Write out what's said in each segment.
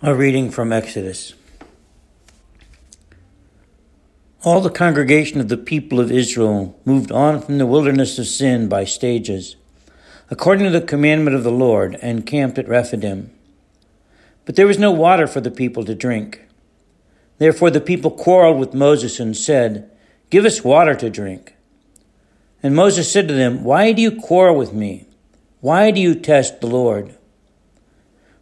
A reading from Exodus. All the congregation of the people of Israel moved on from the wilderness of sin by stages, according to the commandment of the Lord, and camped at Rephidim. But there was no water for the people to drink. Therefore the people quarreled with Moses and said, Give us water to drink. And Moses said to them, Why do you quarrel with me? Why do you test the Lord?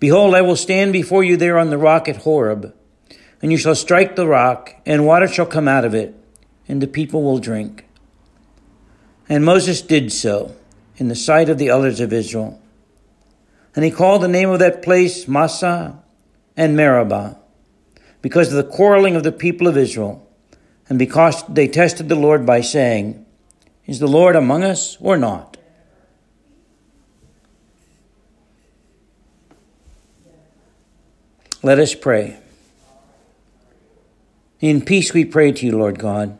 Behold, I will stand before you there on the rock at Horeb, and you shall strike the rock, and water shall come out of it, and the people will drink. And Moses did so in the sight of the elders of Israel. And he called the name of that place Massah and Meribah, because of the quarreling of the people of Israel, and because they tested the Lord by saying, Is the Lord among us or not? Let us pray. In peace we pray to you, Lord God.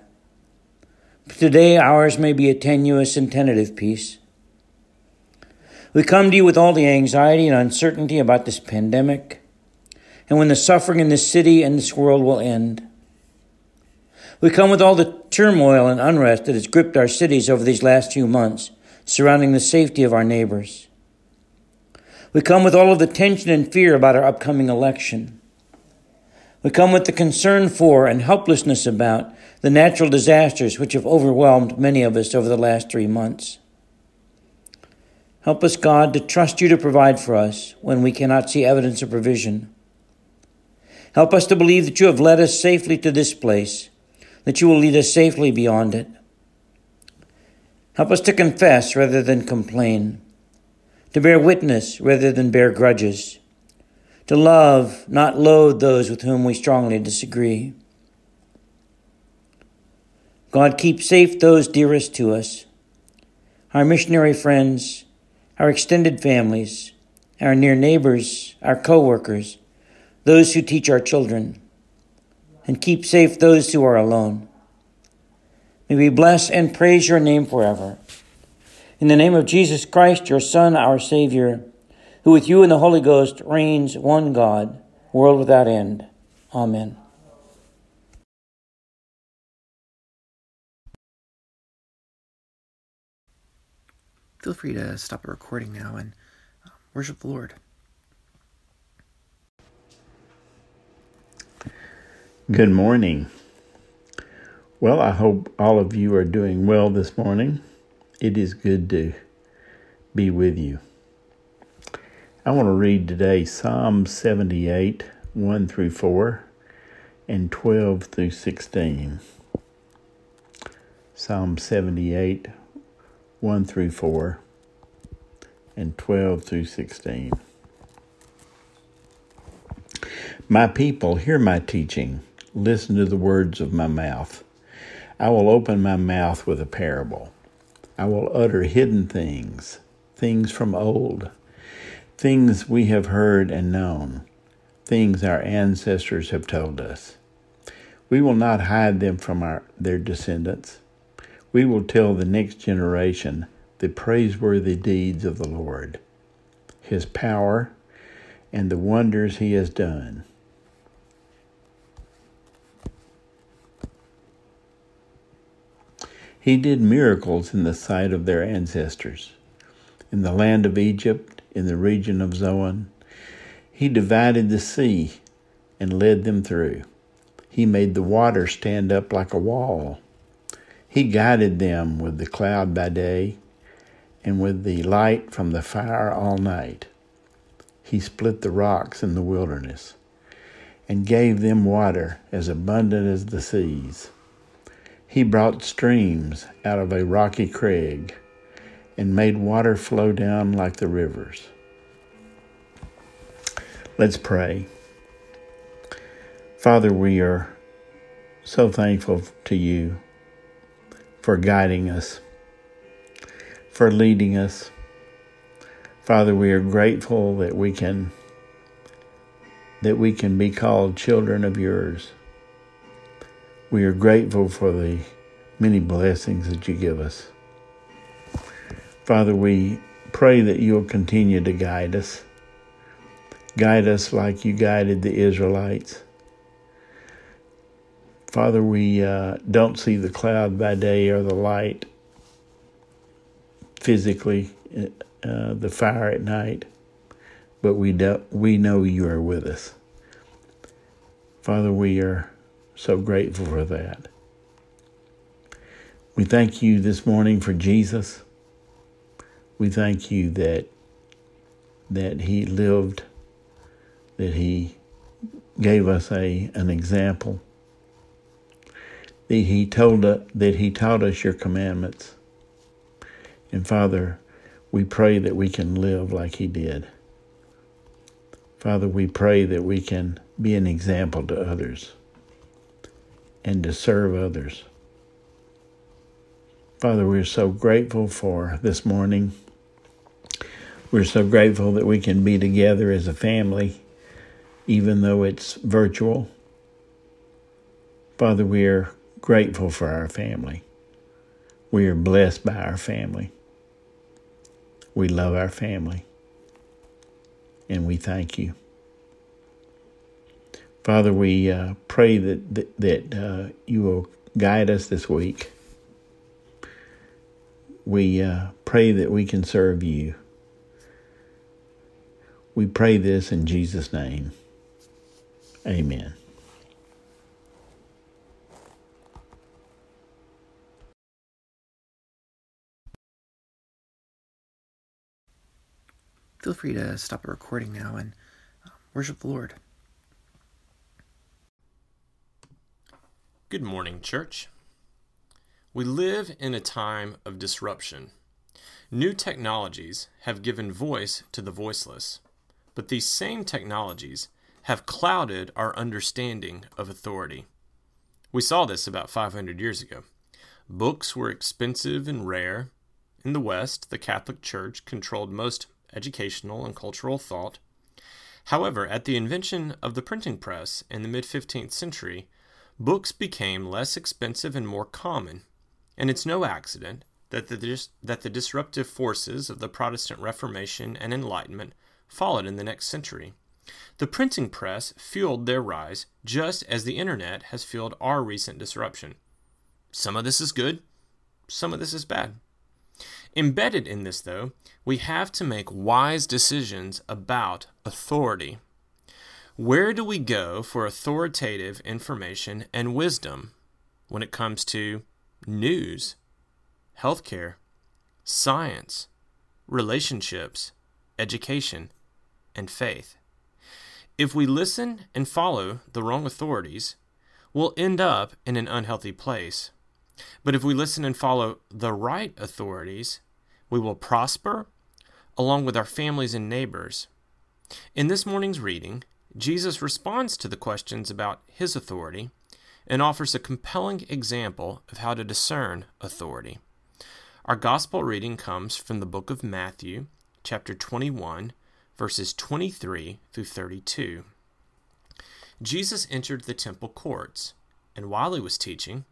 today ours may be a tenuous and tentative peace. We come to you with all the anxiety and uncertainty about this pandemic and when the suffering in this city and this world will end. We come with all the turmoil and unrest that has gripped our cities over these last few months surrounding the safety of our neighbors. We come with all of the tension and fear about our upcoming election. We come with the concern for and helplessness about the natural disasters which have overwhelmed many of us over the last three months. Help us, God, to trust you to provide for us when we cannot see evidence of provision. Help us to believe that you have led us safely to this place, that you will lead us safely beyond it. Help us to confess rather than complain to bear witness rather than bear grudges, to love, not loathe those with whom we strongly disagree. God, keep safe those dearest to us, our missionary friends, our extended families, our near neighbors, our co workers, those who teach our children, and keep safe those who are alone. May we bless and praise your name forever. In the name of Jesus Christ, your Son, our Savior, who with you and the Holy Ghost reigns one God, world without end. Amen. Feel free to stop the recording now and uh, worship the Lord. Good morning. Well, I hope all of you are doing well this morning it is good to be with you. I want to read today Psalm 78, 1 through 4, and 12 through 16. Psalm 78, 1 through 4, and 12 through 16. My people, hear my teaching. Listen to the words of my mouth. I will open my mouth with a parable. I will utter hidden things, things from old, things we have heard and known, things our ancestors have told us. We will not hide them from our, their descendants. We will tell the next generation the praiseworthy deeds of the Lord, His power, and the wonders He has done. He did miracles in the sight of their ancestors. In the land of Egypt, in the region of Zoan, he divided the sea and led them through. He made the water stand up like a wall. He guided them with the cloud by day and with the light from the fire all night. He split the rocks in the wilderness and gave them water as abundant as the seas. He brought streams out of a rocky crag and made water flow down like the rivers. Let's pray. Father, we are so thankful to you for guiding us, for leading us. Father, we are grateful that we can that we can be called children of yours. We are grateful for the many blessings that you give us. Father, we pray that you'll continue to guide us. Guide us like you guided the Israelites. Father, we uh, don't see the cloud by day or the light physically, uh, the fire at night, but we, do, we know you are with us. Father, we are so grateful for that. We thank you this morning for Jesus. We thank you that that he lived, that he gave us a an example. That he told us, that he taught us your commandments. And Father, we pray that we can live like he did. Father, we pray that we can be an example to others and to serve others. Father, we're so grateful for this morning. We're so grateful that we can be together as a family, even though it's virtual. Father, we are grateful for our family. We are blessed by our family. We love our family. And we thank you. Father, we uh, pray that, that, uh, you will guide us this week we uh, pray that we can serve you. We pray this in Jesus' name. Amen. Feel free to stop the recording now and uh, worship the Lord. Good morning, church. We live in a time of disruption. New technologies have given voice to the voiceless, but these same technologies have clouded our understanding of authority. We saw this about 500 years ago. Books were expensive and rare. In the West, the Catholic Church controlled most educational and cultural thought. However, at the invention of the printing press in the mid 15th century, books became less expensive and more common and it's no accident that the, dis- that the disruptive forces of the Protestant Reformation and Enlightenment followed in the next century. The printing press fueled their rise just as the internet has fueled our recent disruption. Some of this is good, some of this is bad. Embedded in this, though, we have to make wise decisions about authority. Where do we go for authoritative information and wisdom when it comes to news, healthcare, science, relationships, education, and faith. If we listen and follow the wrong authorities, we'll end up in an unhealthy place. But if we listen and follow the right authorities, we will prosper along with our families and neighbors. In this morning's reading, Jesus responds to the questions about his authority and offers a compelling example of how to discern authority. Our gospel reading comes from the book of Matthew, chapter 21, verses 23 through 32. Jesus entered the temple courts, and while he was teaching,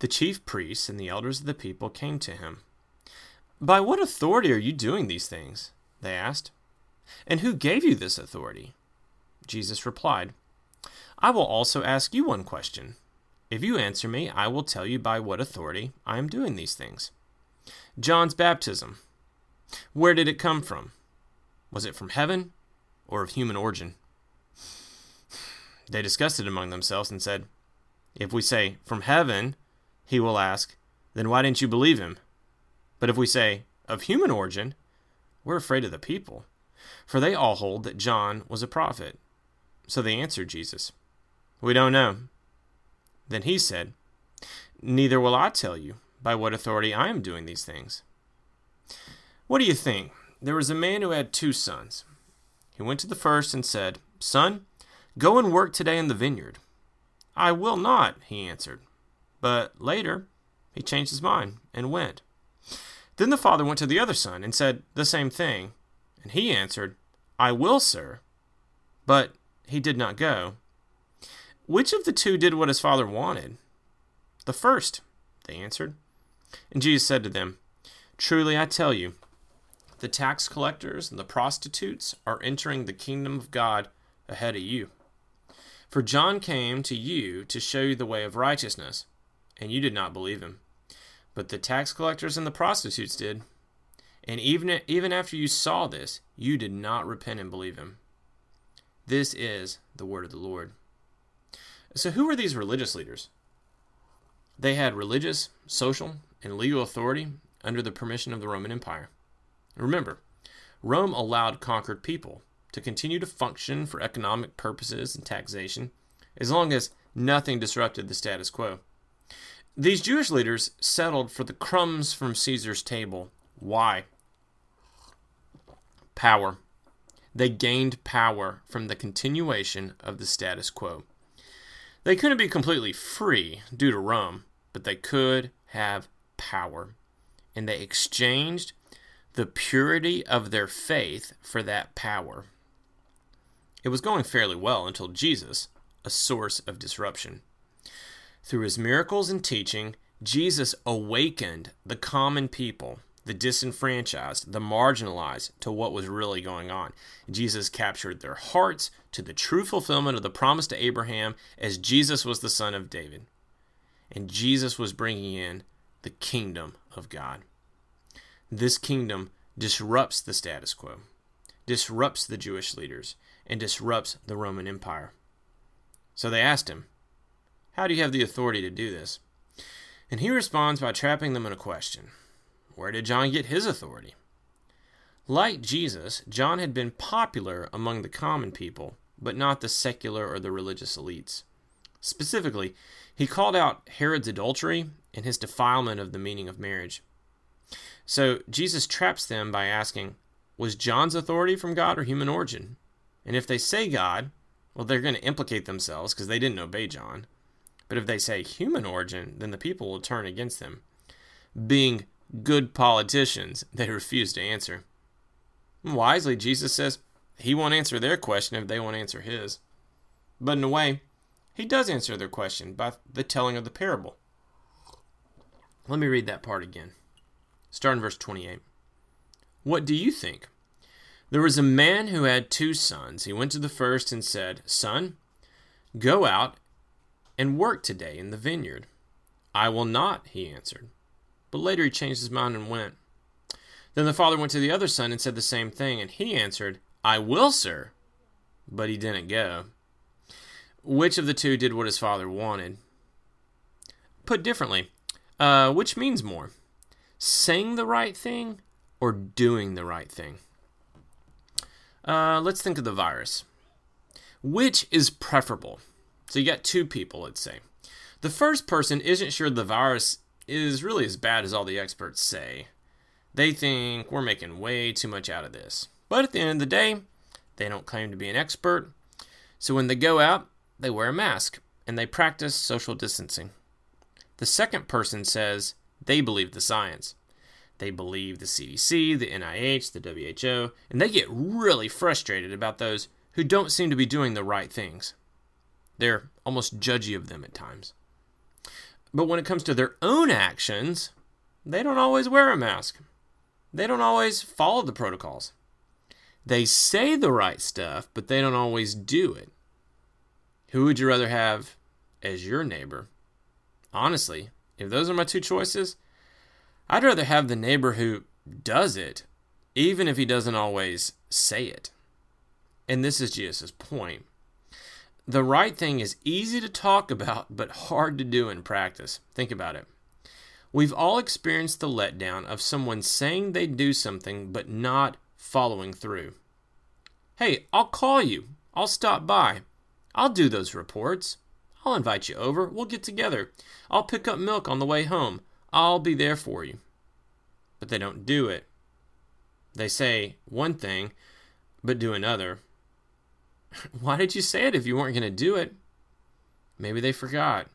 the chief priests and the elders of the people came to him. By what authority are you doing these things? They asked. And who gave you this authority? Jesus replied, I will also ask you one question. If you answer me, I will tell you by what authority I am doing these things. John's baptism. Where did it come from? Was it from heaven or of human origin? They discussed it among themselves and said, If we say, From heaven, he will ask, Then why didn't you believe him? But if we say, Of human origin, we're afraid of the people, for they all hold that John was a prophet. So they answered Jesus, We don't know. Then he said, Neither will I tell you by what authority I am doing these things. What do you think? There was a man who had two sons. He went to the first and said, Son, go and work today in the vineyard. I will not, he answered. But later, he changed his mind and went. Then the father went to the other son and said the same thing. And he answered, I will, sir. But he did not go. Which of the two did what his father wanted? The first, they answered. And Jesus said to them, Truly I tell you, the tax collectors and the prostitutes are entering the kingdom of God ahead of you. For John came to you to show you the way of righteousness, and you did not believe him. But the tax collectors and the prostitutes did. And even, even after you saw this, you did not repent and believe him. This is the word of the Lord. So, who were these religious leaders? They had religious, social, and legal authority under the permission of the Roman Empire. Remember, Rome allowed conquered people to continue to function for economic purposes and taxation as long as nothing disrupted the status quo. These Jewish leaders settled for the crumbs from Caesar's table. Why? Power. They gained power from the continuation of the status quo. They couldn't be completely free due to Rome, but they could have power. And they exchanged the purity of their faith for that power. It was going fairly well until Jesus, a source of disruption. Through his miracles and teaching, Jesus awakened the common people, the disenfranchised, the marginalized to what was really going on. Jesus captured their hearts to the true fulfillment of the promise to Abraham as Jesus was the son of David. And Jesus was bringing in the kingdom of God. This kingdom disrupts the status quo, disrupts the Jewish leaders, and disrupts the Roman Empire. So they asked him, how do you have the authority to do this? And he responds by trapping them in a question Where did John get his authority? Like Jesus, John had been popular among the common people, but not the secular or the religious elites. Specifically, he called out Herod's adultery and his defilement of the meaning of marriage. So Jesus traps them by asking, Was John's authority from God or human origin? And if they say God, well, they're going to implicate themselves because they didn't obey John. But if they say human origin, then the people will turn against them. Being good politicians, they refuse to answer. wisely, Jesus says he won't answer their question if they won't answer his. But in a way, he does answer their question by the telling of the parable. Let me read that part again. Start in verse 28. What do you think? There was a man who had two sons. He went to the first and said, Son, go out and work today in the vineyard. I will not, he answered. But later he changed his mind and went. Then the father went to the other son and said the same thing, and he answered, I will, sir. But he didn't go. Which of the two did what his father wanted? Put differently, uh, which means more? Saying the right thing or doing the right thing? Uh, let's think of the virus. Which is preferable? So you got two people, let's say. The first person isn't sure the virus is really as bad as all the experts say. They think we're making way too much out of this. But at the end of the day, they don't claim to be an expert. So when they go out, they wear a mask and they practice social distancing. The second person says they believe the science. They believe the CDC, the NIH, the WHO, and they get really frustrated about those who don't seem to be doing the right things. They're almost judgy of them at times. But when it comes to their own actions, they don't always wear a mask. They don't always follow the protocols. They say the right stuff, but they don't always do it. Who would you rather have as your neighbor? Honestly, if those are my two choices, I'd rather have the neighbor who does it, even if he doesn't always say it. And this is Jesus' point. The right thing is easy to talk about, but hard to do in practice. Think about it. We've all experienced the letdown of someone saying they'd do something, but not following through. Hey, I'll call you. I'll stop by. I'll do those reports. I'll invite you over. We'll get together. I'll pick up milk on the way home. I'll be there for you. But they don't do it. They say one thing, but do another. Why did you say it if you weren't going to do it? Maybe they forgot.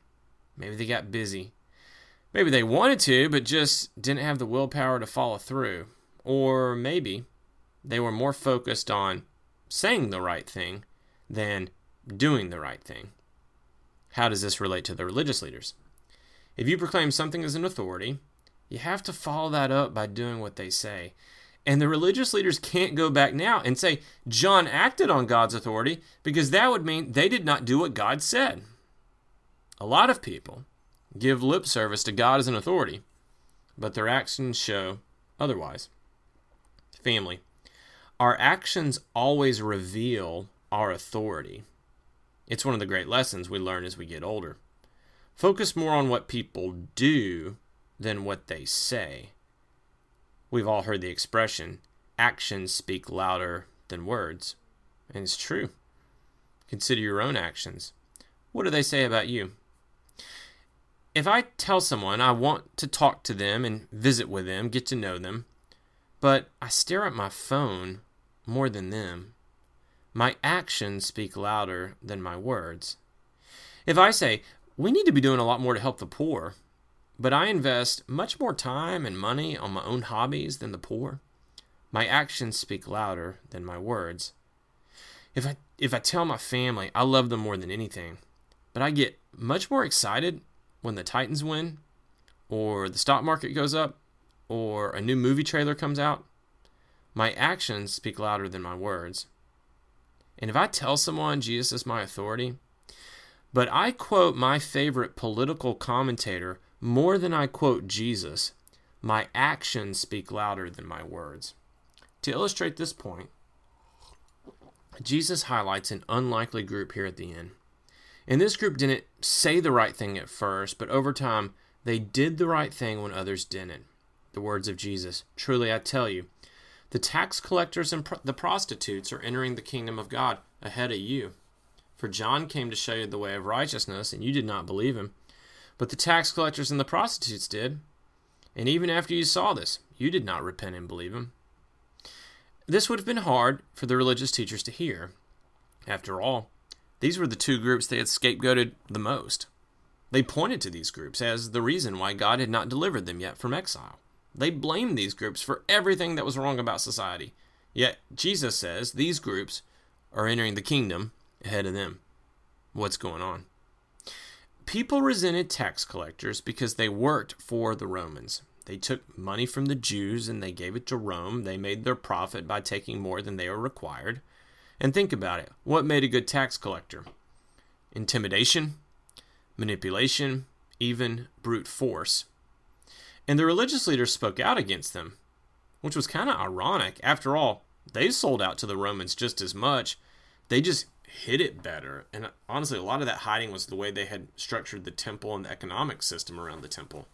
Maybe they got busy. Maybe they wanted to, but just didn't have the willpower to follow through. Or maybe they were more focused on saying the right thing than doing the right thing. How does this relate to the religious leaders? If you proclaim something as an authority, you have to follow that up by doing what they say. And the religious leaders can't go back now and say, John acted on God's authority, because that would mean they did not do what God said. A lot of people give lip service to God as an authority, but their actions show otherwise. Family, our actions always reveal our authority. It's one of the great lessons we learn as we get older. Focus more on what people do than what they say. We've all heard the expression, actions speak louder than words. And it's true. Consider your own actions. What do they say about you? If I tell someone I want to talk to them and visit with them, get to know them, but I stare at my phone more than them, my actions speak louder than my words. If I say, we need to be doing a lot more to help the poor, but I invest much more time and money on my own hobbies than the poor, my actions speak louder than my words. If I if I tell my family I love them more than anything, but I get much more excited when the Titans win, or the stock market goes up, or a new movie trailer comes out, my actions speak louder than my words. And if I tell someone Jesus is my authority, but I quote my favorite political commentator more than I quote Jesus, my actions speak louder than my words. To illustrate this point, Jesus highlights an unlikely group here at the end. And this group didn't say the right thing at first, but over time, they did the right thing when others didn't. The words of Jesus Truly I tell you, the tax collectors and the prostitutes are entering the kingdom of God ahead of you. For John came to show you the way of righteousness, and you did not believe him. But the tax collectors and the prostitutes did. And even after you saw this, you did not repent and believe him. This would have been hard for the religious teachers to hear. After all, these were the two groups they had scapegoated the most. They pointed to these groups as the reason why God had not delivered them yet from exile. They blamed these groups for everything that was wrong about society. Yet Jesus says these groups are entering the kingdom ahead of them. What's going on? People resented tax collectors because they worked for the Romans. They took money from the Jews and they gave it to Rome. They made their profit by taking more than they were required. And think about it what made a good tax collector? Intimidation, manipulation, even brute force. And the religious leaders spoke out against them, which was kind of ironic. After all, they sold out to the Romans just as much. They just hid it better. And honestly, a lot of that hiding was the way they had structured the temple and the economic system around the temple.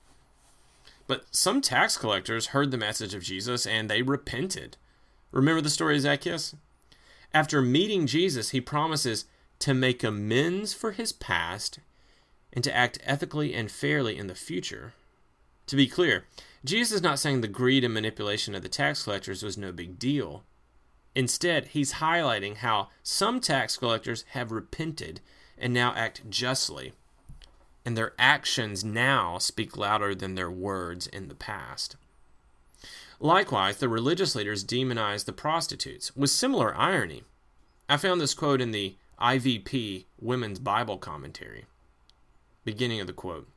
But some tax collectors heard the message of Jesus and they repented. Remember the story of Zacchaeus? After meeting Jesus, he promises to make amends for his past and to act ethically and fairly in the future. To be clear, Jesus is not saying the greed and manipulation of the tax collectors was no big deal. Instead, he's highlighting how some tax collectors have repented and now act justly, and their actions now speak louder than their words in the past. Likewise, the religious leaders demonized the prostitutes with similar irony. I found this quote in the IVP Women's Bible Commentary. Beginning of the quote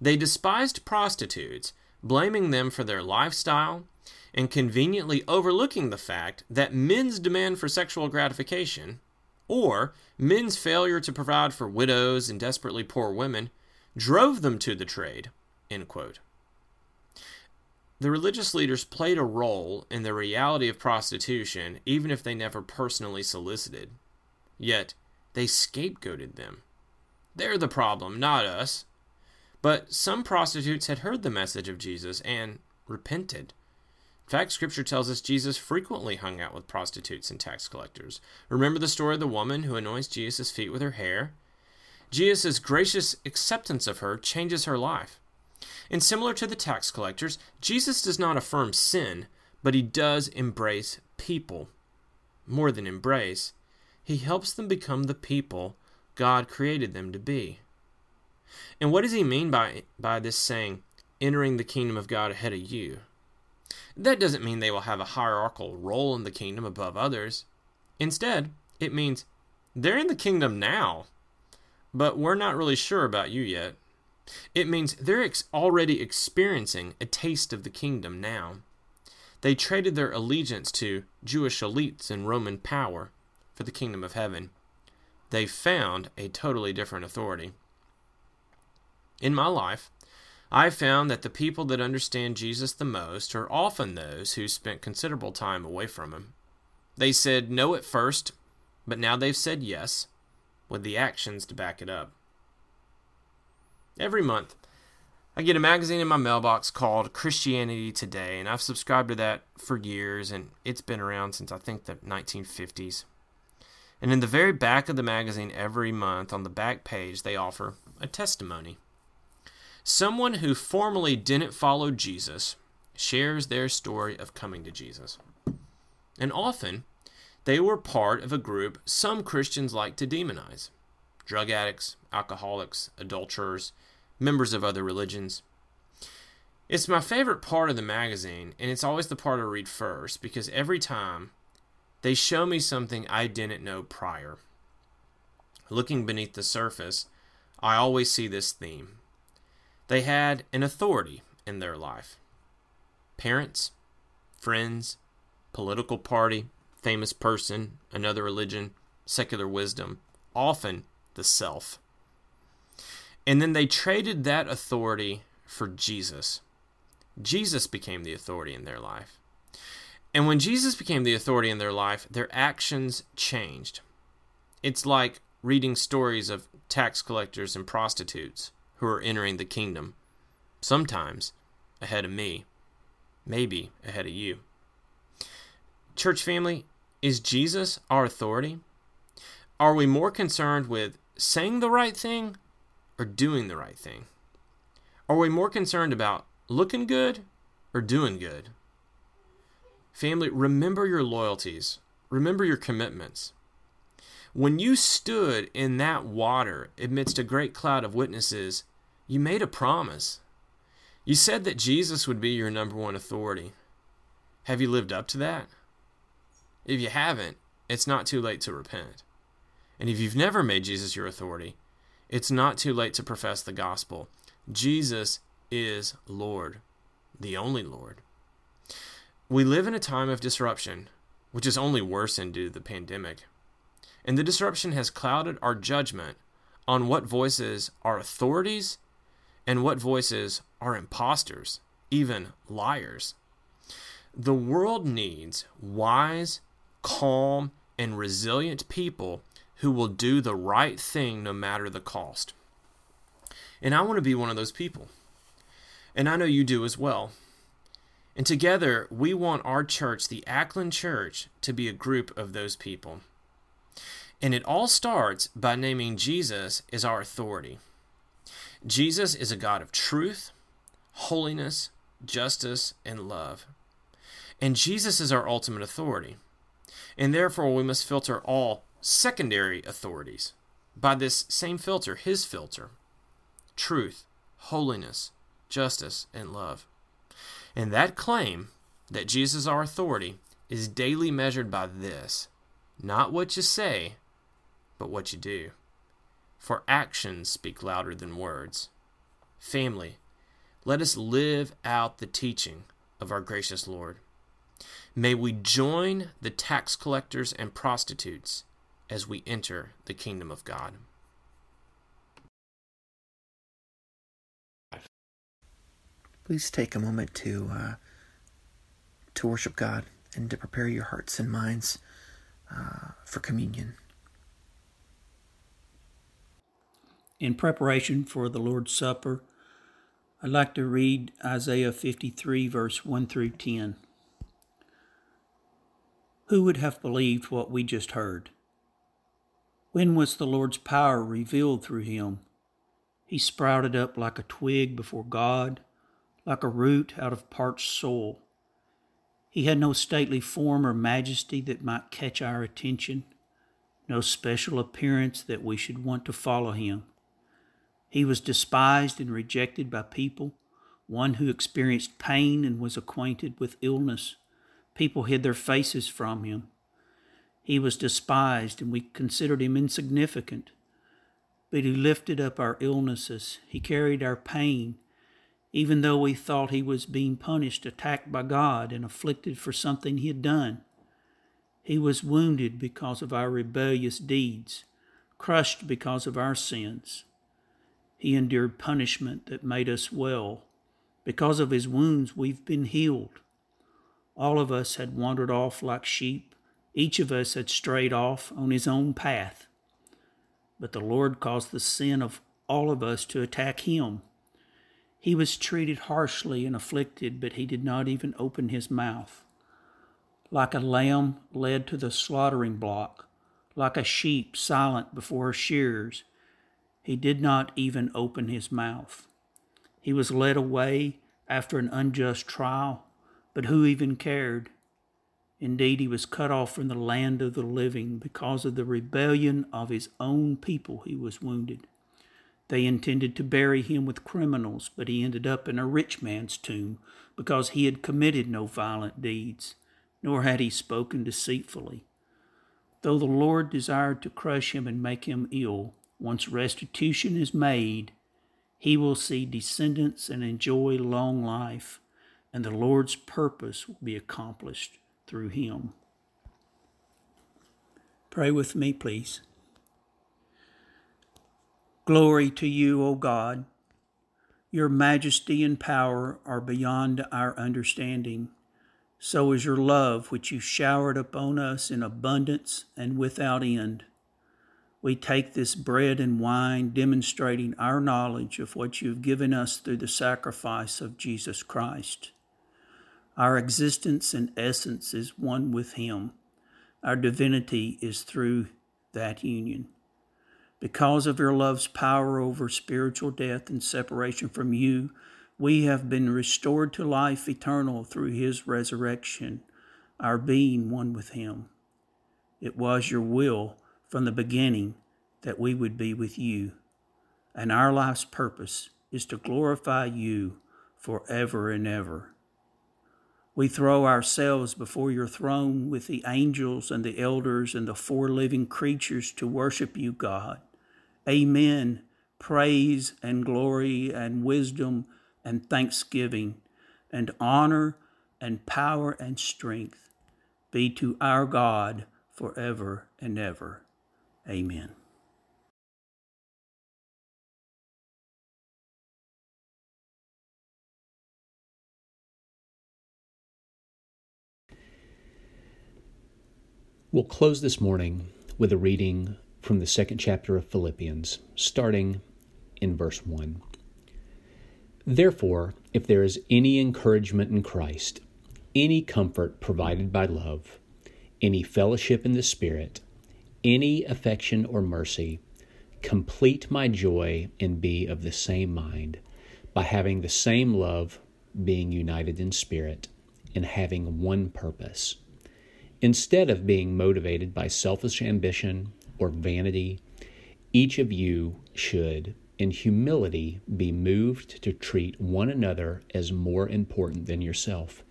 they despised prostitutes, blaming them for their lifestyle and conveniently overlooking the fact that men's demand for sexual gratification, or men's failure to provide for widows and desperately poor women, drove them to the trade. The religious leaders played a role in the reality of prostitution, even if they never personally solicited. Yet, they scapegoated them. They're the problem, not us. But some prostitutes had heard the message of Jesus and repented. In fact, scripture tells us Jesus frequently hung out with prostitutes and tax collectors. Remember the story of the woman who anoints Jesus' feet with her hair? Jesus' gracious acceptance of her changes her life. And similar to the tax collectors, Jesus does not affirm sin, but he does embrace people. More than embrace, he helps them become the people God created them to be. And what does he mean by, by this saying, entering the kingdom of God ahead of you? That doesn't mean they will have a hierarchical role in the kingdom above others. Instead, it means they're in the kingdom now, but we're not really sure about you yet. It means they're ex- already experiencing a taste of the kingdom now. They traded their allegiance to Jewish elites and Roman power for the kingdom of heaven. They found a totally different authority. In my life, I've found that the people that understand Jesus the most are often those who spent considerable time away from him. They said no at first, but now they've said yes, with the actions to back it up. Every month, I get a magazine in my mailbox called Christianity Today, and I've subscribed to that for years, and it's been around since I think the 1950s. And in the very back of the magazine, every month on the back page, they offer a testimony. Someone who formerly didn't follow Jesus shares their story of coming to Jesus. And often, they were part of a group some Christians like to demonize drug addicts, alcoholics, adulterers, members of other religions. It's my favorite part of the magazine, and it's always the part I read first because every time they show me something I didn't know prior. Looking beneath the surface, I always see this theme. They had an authority in their life parents, friends, political party, famous person, another religion, secular wisdom, often the self. And then they traded that authority for Jesus. Jesus became the authority in their life. And when Jesus became the authority in their life, their actions changed. It's like reading stories of tax collectors and prostitutes who are entering the kingdom, sometimes ahead of me, maybe ahead of you. Church family, is Jesus our authority? Are we more concerned with saying the right thing or doing the right thing? Are we more concerned about looking good or doing good? Family, remember your loyalties, remember your commitments. When you stood in that water amidst a great cloud of witnesses, you made a promise. You said that Jesus would be your number one authority. Have you lived up to that? If you haven't, it's not too late to repent. And if you've never made Jesus your authority, it's not too late to profess the gospel. Jesus is Lord, the only Lord. We live in a time of disruption, which is only worsened due to the pandemic. And the disruption has clouded our judgment on what voices are authorities and what voices are imposters, even liars. The world needs wise, calm, and resilient people who will do the right thing no matter the cost. And I want to be one of those people. And I know you do as well. And together, we want our church, the Ackland Church, to be a group of those people. And it all starts by naming Jesus as our authority. Jesus is a God of truth, holiness, justice, and love. And Jesus is our ultimate authority. And therefore, we must filter all secondary authorities by this same filter, his filter truth, holiness, justice, and love. And that claim that Jesus is our authority is daily measured by this not what you say, but what you do. For actions speak louder than words. Family, let us live out the teaching of our gracious Lord. May we join the tax collectors and prostitutes as we enter the kingdom of God. Please take a moment to uh, to worship God and to prepare your hearts and minds uh, for communion. In preparation for the Lord's Supper, I'd like to read Isaiah 53, verse 1 through 10. Who would have believed what we just heard? When was the Lord's power revealed through him? He sprouted up like a twig before God, like a root out of parched soil. He had no stately form or majesty that might catch our attention, no special appearance that we should want to follow him. He was despised and rejected by people, one who experienced pain and was acquainted with illness. People hid their faces from him. He was despised, and we considered him insignificant. But he lifted up our illnesses. He carried our pain, even though we thought he was being punished, attacked by God, and afflicted for something he had done. He was wounded because of our rebellious deeds, crushed because of our sins. He endured punishment that made us well. Because of his wounds, we've been healed. All of us had wandered off like sheep. Each of us had strayed off on his own path. But the Lord caused the sin of all of us to attack him. He was treated harshly and afflicted, but he did not even open his mouth. Like a lamb led to the slaughtering block, like a sheep silent before her shearers, he did not even open his mouth. He was led away after an unjust trial, but who even cared? Indeed, he was cut off from the land of the living because of the rebellion of his own people. He was wounded. They intended to bury him with criminals, but he ended up in a rich man's tomb because he had committed no violent deeds, nor had he spoken deceitfully. Though the Lord desired to crush him and make him ill, once restitution is made, he will see descendants and enjoy long life, and the Lord's purpose will be accomplished through him. Pray with me, please. Glory to you, O God. Your majesty and power are beyond our understanding. So is your love, which you showered upon us in abundance and without end we take this bread and wine demonstrating our knowledge of what you've given us through the sacrifice of Jesus Christ. Our existence and essence is one with Him. Our divinity is through that union. Because of your love's power over spiritual death and separation from you, we have been restored to life eternal through His resurrection, our being one with Him. It was your will from the beginning that we would be with you. And our life's purpose is to glorify you forever and ever. We throw ourselves before your throne with the angels and the elders and the four living creatures to worship you, God. Amen. Praise and glory and wisdom and thanksgiving and honor and power and strength be to our God forever and ever. Amen. We'll close this morning with a reading from the second chapter of Philippians, starting in verse 1. Therefore, if there is any encouragement in Christ, any comfort provided by love, any fellowship in the Spirit, any affection or mercy, complete my joy and be of the same mind, by having the same love, being united in spirit, and having one purpose. Instead of being motivated by selfish ambition or vanity, each of you should, in humility, be moved to treat one another as more important than yourself.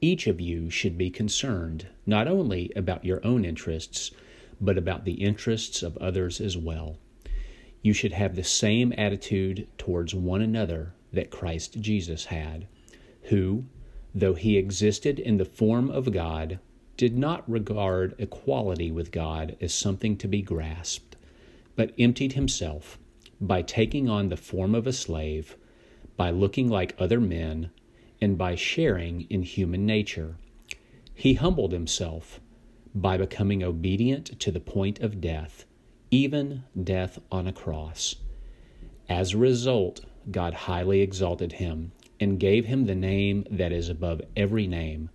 Each of you should be concerned not only about your own interests, but about the interests of others as well. You should have the same attitude towards one another that Christ Jesus had, who, though he existed in the form of God, did not regard equality with God as something to be grasped, but emptied himself by taking on the form of a slave, by looking like other men, and by sharing in human nature. He humbled himself by becoming obedient to the point of death, even death on a cross. As a result, God highly exalted him and gave him the name that is above every name,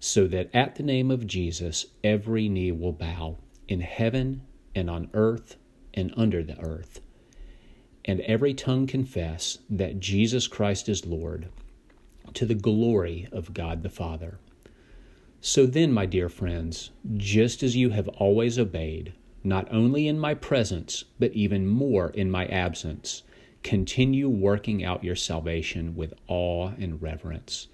so that at the name of Jesus every knee will bow in heaven and on earth and under the earth, and every tongue confess that Jesus Christ is Lord, to the glory of God the Father. So then, my dear friends, just as you have always obeyed, not only in my presence, but even more in my absence. Continue working out your salvation with awe and reverence.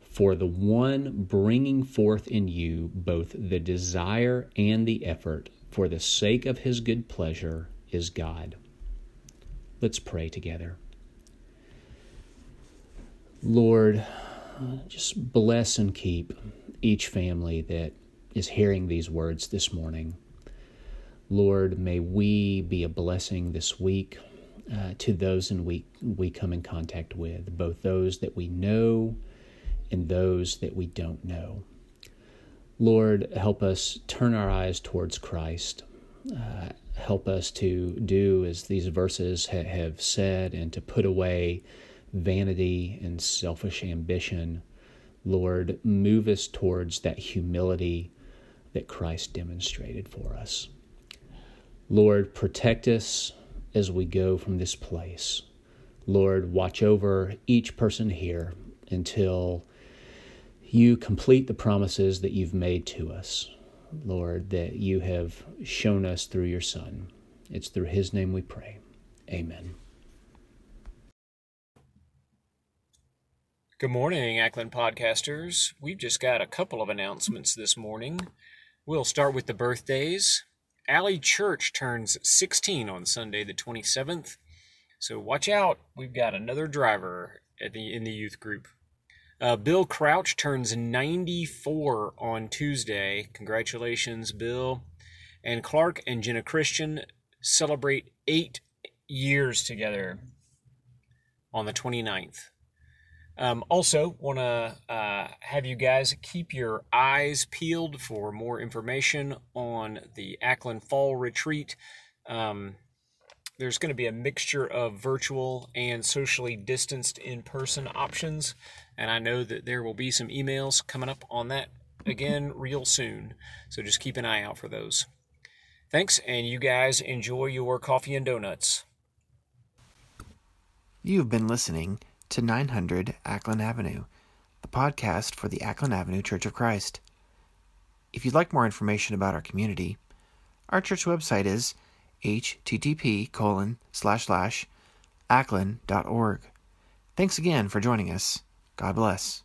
For the one bringing forth in you both the desire and the effort for the sake of his good pleasure is God. Let's pray together. Lord, just bless and keep each family that is hearing these words this morning. Lord, may we be a blessing this week uh, to those in we, we come in contact with, both those that we know and those that we don't know. Lord, help us turn our eyes towards Christ. Uh, help us to do as these verses ha- have said and to put away vanity and selfish ambition. Lord, move us towards that humility that Christ demonstrated for us. Lord, protect us as we go from this place. Lord, watch over each person here until you complete the promises that you've made to us. Lord, that you have shown us through your Son. It's through his name we pray. Amen. Good morning, Acklen podcasters. We've just got a couple of announcements this morning. We'll start with the birthdays. Allie Church turns 16 on Sunday, the 27th. So watch out. We've got another driver at the, in the youth group. Uh, Bill Crouch turns 94 on Tuesday. Congratulations, Bill. And Clark and Jenna Christian celebrate eight years together on the 29th. Um, also, want to uh, have you guys keep your eyes peeled for more information on the Acklen Fall Retreat. Um, there's going to be a mixture of virtual and socially distanced in person options, and I know that there will be some emails coming up on that again real soon. So just keep an eye out for those. Thanks, and you guys enjoy your coffee and donuts. You've been listening to 900 Acklen Avenue, the podcast for the Acklen Avenue Church of Christ. If you'd like more information about our community, our church website is http colon slash slash acklen.org. Thanks again for joining us. God bless.